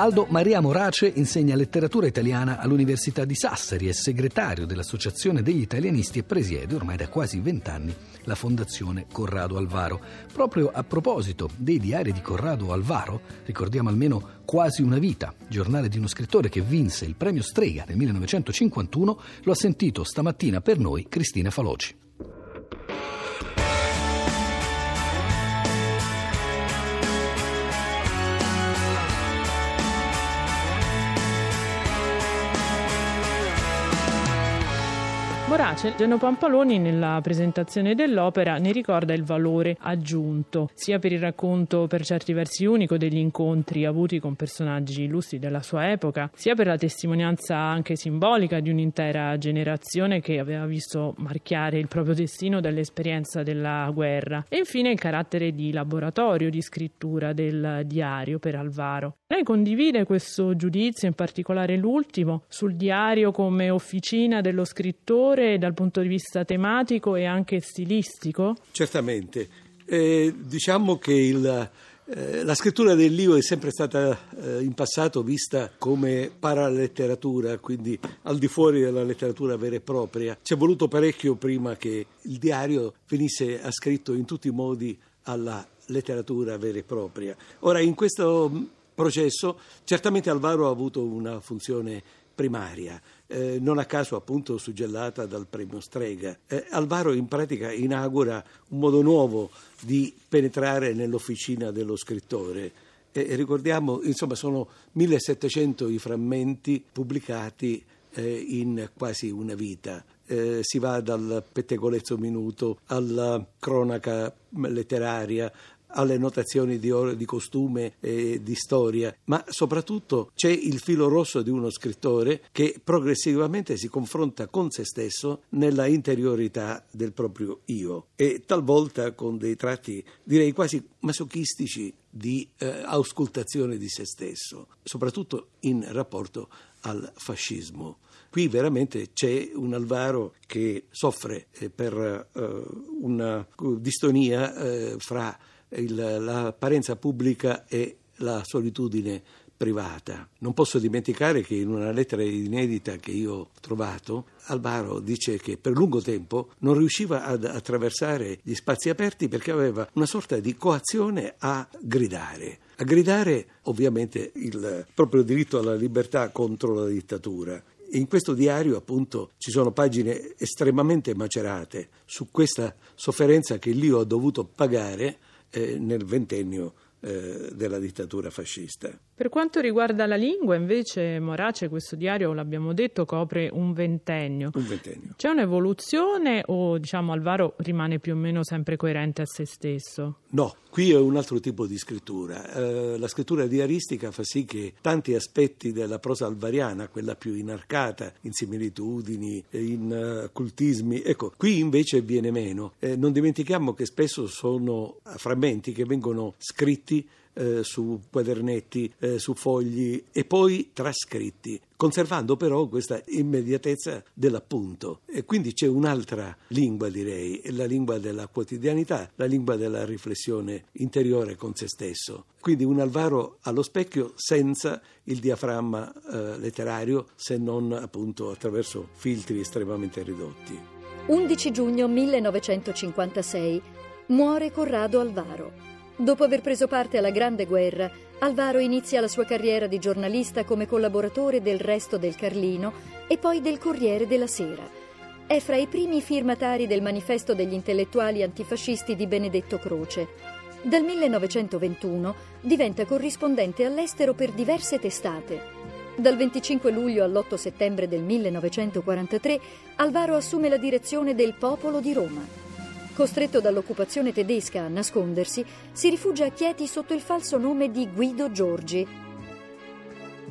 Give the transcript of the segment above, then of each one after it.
Aldo Maria Morace insegna letteratura italiana all'Università di Sassari, è segretario dell'Associazione degli Italianisti e presiede ormai da quasi vent'anni la Fondazione Corrado Alvaro. Proprio a proposito dei diari di Corrado Alvaro, ricordiamo almeno Quasi una vita, giornale di uno scrittore che vinse il premio Strega nel 1951, lo ha sentito stamattina per noi Cristina Faloci. Morace, Geno Pampaloni nella presentazione dell'opera ne ricorda il valore aggiunto, sia per il racconto per certi versi unico degli incontri avuti con personaggi illustri della sua epoca, sia per la testimonianza anche simbolica di un'intera generazione che aveva visto marchiare il proprio destino dall'esperienza della guerra e infine il carattere di laboratorio di scrittura del diario per Alvaro. Lei condivide questo giudizio, in particolare l'ultimo, sul diario come officina dello scrittore dal punto di vista tematico e anche stilistico? Certamente. Eh, diciamo che il, eh, la scrittura del libro è sempre stata eh, in passato vista come paraletteratura, quindi al di fuori della letteratura vera e propria. Ci è voluto parecchio prima che il diario venisse ascritto in tutti i modi alla letteratura vera e propria. Ora, in questo processo, certamente Alvaro ha avuto una funzione primaria, eh, non a caso appunto suggellata dal premio Strega. Eh, Alvaro in pratica inaugura un modo nuovo di penetrare nell'officina dello scrittore. Eh, ricordiamo, insomma, sono 1700 i frammenti pubblicati eh, in quasi una vita. Eh, si va dal pettegolezzo minuto alla cronaca letteraria, alle notazioni di, ore, di costume e di storia, ma soprattutto c'è il filo rosso di uno scrittore che progressivamente si confronta con se stesso nella interiorità del proprio io e talvolta con dei tratti direi quasi masochistici di eh, auscultazione di se stesso, soprattutto in rapporto al fascismo. Qui veramente c'è un Alvaro che soffre eh, per eh, una distonia eh, fra il, l'apparenza pubblica e la solitudine privata. Non posso dimenticare che in una lettera inedita che io ho trovato, Alvaro dice che per lungo tempo non riusciva ad attraversare gli spazi aperti perché aveva una sorta di coazione a gridare. A gridare ovviamente il proprio diritto alla libertà contro la dittatura. In questo diario appunto ci sono pagine estremamente macerate su questa sofferenza che lì ho dovuto pagare eh, nel ventennio eh, della dittatura fascista. Per quanto riguarda la lingua, invece, Morace, questo diario, l'abbiamo detto, copre un ventennio. Un ventennio. C'è un'evoluzione o, diciamo, Alvaro rimane più o meno sempre coerente a se stesso? No, qui è un altro tipo di scrittura. Eh, la scrittura diaristica fa sì che tanti aspetti della prosa alvariana, quella più inarcata, in similitudini, in uh, cultismi, ecco, qui invece viene meno. Eh, non dimentichiamo che spesso sono frammenti che vengono scritti eh, su quadernetti, eh, su fogli e poi trascritti, conservando però questa immediatezza dell'appunto. E quindi c'è un'altra lingua, direi, la lingua della quotidianità, la lingua della riflessione interiore con se stesso. Quindi un Alvaro allo specchio senza il diaframma eh, letterario, se non appunto attraverso filtri estremamente ridotti. 11 giugno 1956 muore Corrado Alvaro. Dopo aver preso parte alla Grande Guerra, Alvaro inizia la sua carriera di giornalista come collaboratore del Resto del Carlino e poi del Corriere della Sera. È fra i primi firmatari del manifesto degli intellettuali antifascisti di Benedetto Croce. Dal 1921 diventa corrispondente all'estero per diverse testate. Dal 25 luglio all'8 settembre del 1943 Alvaro assume la direzione del Popolo di Roma. Costretto dall'occupazione tedesca a nascondersi, si rifugia a Chieti sotto il falso nome di Guido Giorgi.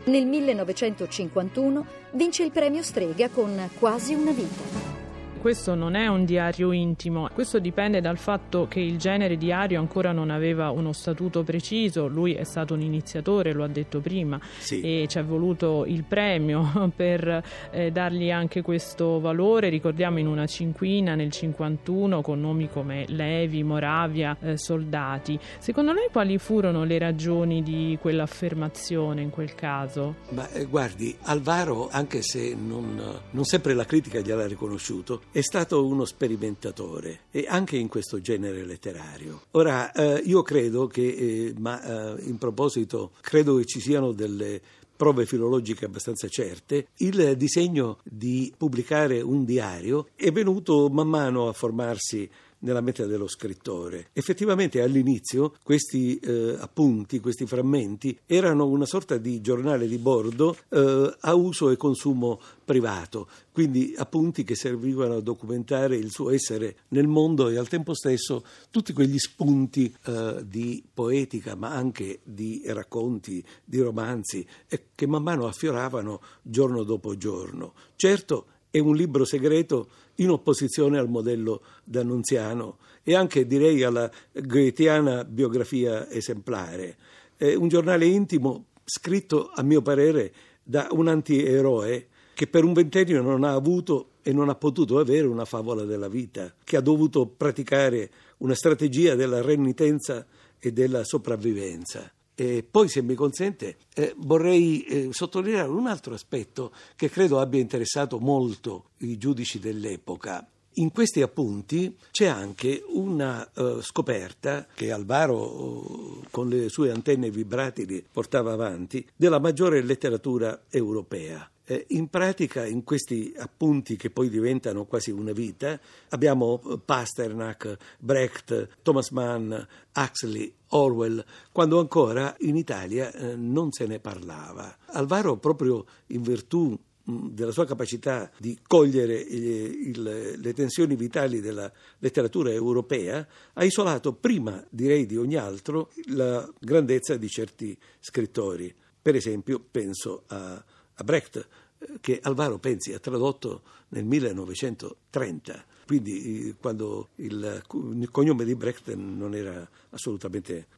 Nel 1951 vince il premio Strega con Quasi una vita. Questo non è un diario intimo, questo dipende dal fatto che il genere diario ancora non aveva uno statuto preciso, lui è stato un iniziatore, lo ha detto prima, sì. e ci è voluto il premio per eh, dargli anche questo valore, ricordiamo in una cinquina nel 51 con nomi come Levi, Moravia, eh, Soldati. Secondo lei quali furono le ragioni di quell'affermazione in quel caso? Ma eh, guardi, Alvaro, anche se non, non sempre la critica gliel'ha riconosciuto, è stato uno sperimentatore e anche in questo genere letterario. Ora, eh, io credo che, eh, ma eh, in proposito, credo che ci siano delle prove filologiche abbastanza certe, il disegno di pubblicare un diario è venuto man mano a formarsi nella mente dello scrittore. Effettivamente all'inizio questi eh, appunti, questi frammenti erano una sorta di giornale di bordo eh, a uso e consumo privato, quindi appunti che servivano a documentare il suo essere nel mondo e al tempo stesso tutti quegli spunti eh, di poetica, ma anche di racconti, di romanzi, che man mano affioravano giorno dopo giorno. Certo, è un libro segreto in opposizione al modello d'Annunziano e anche direi alla goetiana biografia esemplare. È un giornale intimo scritto, a mio parere, da un antieroe che per un ventennio non ha avuto e non ha potuto avere una favola della vita, che ha dovuto praticare una strategia della renitenza e della sopravvivenza. E poi, se mi consente, eh, vorrei eh, sottolineare un altro aspetto che credo abbia interessato molto i giudici dell'epoca. In questi appunti c'è anche una uh, scoperta che Alvaro, uh, con le sue antenne vibratili, portava avanti, della maggiore letteratura europea. Eh, in pratica, in questi appunti che poi diventano quasi una vita, abbiamo eh, Pasternak, Brecht, Thomas Mann, Huxley, Orwell, quando ancora in Italia eh, non se ne parlava. Alvaro, proprio in virtù della sua capacità di cogliere il, il, le tensioni vitali della letteratura europea, ha isolato prima, direi di ogni altro, la grandezza di certi scrittori. Per esempio, penso a a Brecht, che Alvaro Penzi ha tradotto nel 1930. Quindi quando il, il cognome di Brecht non,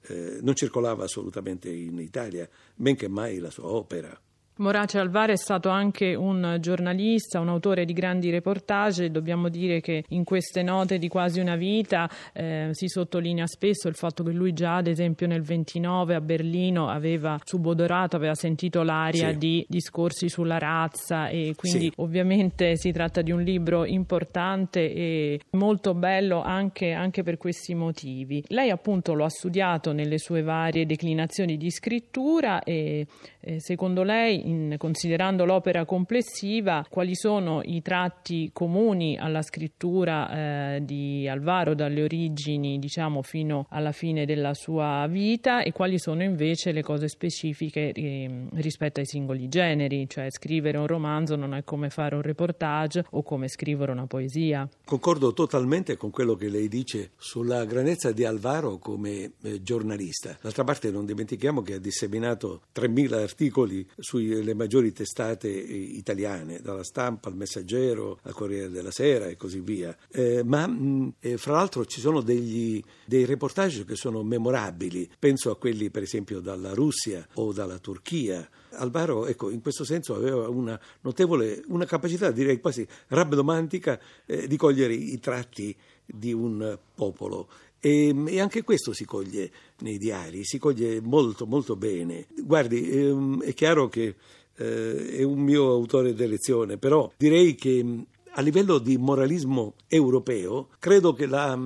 eh, non circolava assolutamente in Italia, men che mai la sua opera. Morace Alvare è stato anche un giornalista, un autore di grandi reportage dobbiamo dire che in queste note di quasi una vita eh, si sottolinea spesso il fatto che lui già ad esempio nel 29 a Berlino aveva subodorato, aveva sentito l'aria sì. di discorsi sulla razza e quindi sì. ovviamente si tratta di un libro importante e molto bello anche, anche per questi motivi. Lei appunto lo ha studiato nelle sue varie declinazioni di scrittura e eh, secondo lei in, considerando l'opera complessiva, quali sono i tratti comuni alla scrittura eh, di Alvaro dalle origini, diciamo, fino alla fine della sua vita e quali sono invece le cose specifiche eh, rispetto ai singoli generi, cioè scrivere un romanzo non è come fare un reportage o come scrivere una poesia. Concordo totalmente con quello che lei dice sulla grandezza di Alvaro come eh, giornalista. D'altra parte non dimentichiamo che ha disseminato 3.000 articoli sui le maggiori testate eh, italiane, dalla stampa al Messaggero al Corriere della Sera e così via. Eh, ma mh, eh, fra l'altro ci sono degli, dei reportage che sono memorabili, penso a quelli per esempio dalla Russia o dalla Turchia. Alvaro, ecco, in questo senso aveva una notevole, una capacità direi quasi rabdomantica eh, di cogliere i tratti di un popolo e, e, anche questo si coglie nei diari, si coglie molto molto bene. Guardi, ehm, è chiaro che eh, è un mio autore d'elezione, però direi che a livello di moralismo europeo credo che la,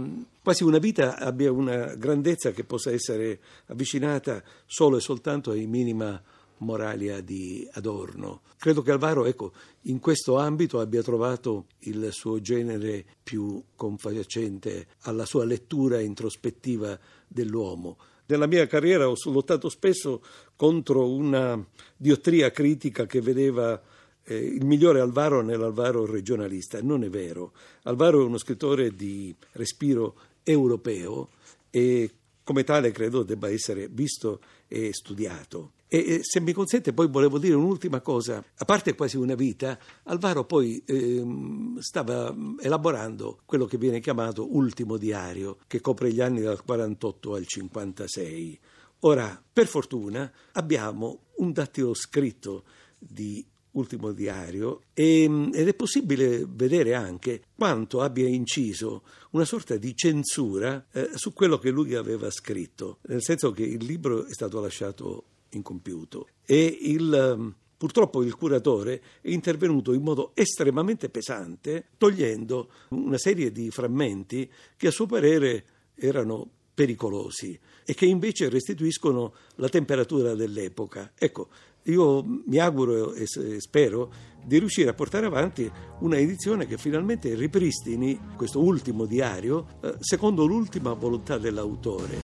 quasi una vita abbia una grandezza che possa essere avvicinata solo e soltanto ai minima Moralia di Adorno. Credo che Alvaro, ecco, in questo ambito abbia trovato il suo genere più confacente alla sua lettura introspettiva dell'uomo. Nella mia carriera ho lottato spesso contro una diottria critica che vedeva eh, il migliore Alvaro nell'Alvaro regionalista. Non è vero. Alvaro è uno scrittore di respiro europeo e come tale credo debba essere visto e studiato. E se mi consente, poi volevo dire un'ultima cosa. A parte quasi una vita, Alvaro poi ehm, stava elaborando quello che viene chiamato ultimo diario, che copre gli anni dal 48 al 56. Ora, per fortuna, abbiamo un dattilo scritto di ultimo diario e, ed è possibile vedere anche quanto abbia inciso una sorta di censura eh, su quello che lui aveva scritto, nel senso che il libro è stato lasciato incompiuto e il, purtroppo il curatore è intervenuto in modo estremamente pesante togliendo una serie di frammenti che a suo parere erano pericolosi e che invece restituiscono la temperatura dell'epoca. Ecco, io mi auguro e spero di riuscire a portare avanti una edizione che finalmente ripristini questo ultimo diario eh, secondo l'ultima volontà dell'autore.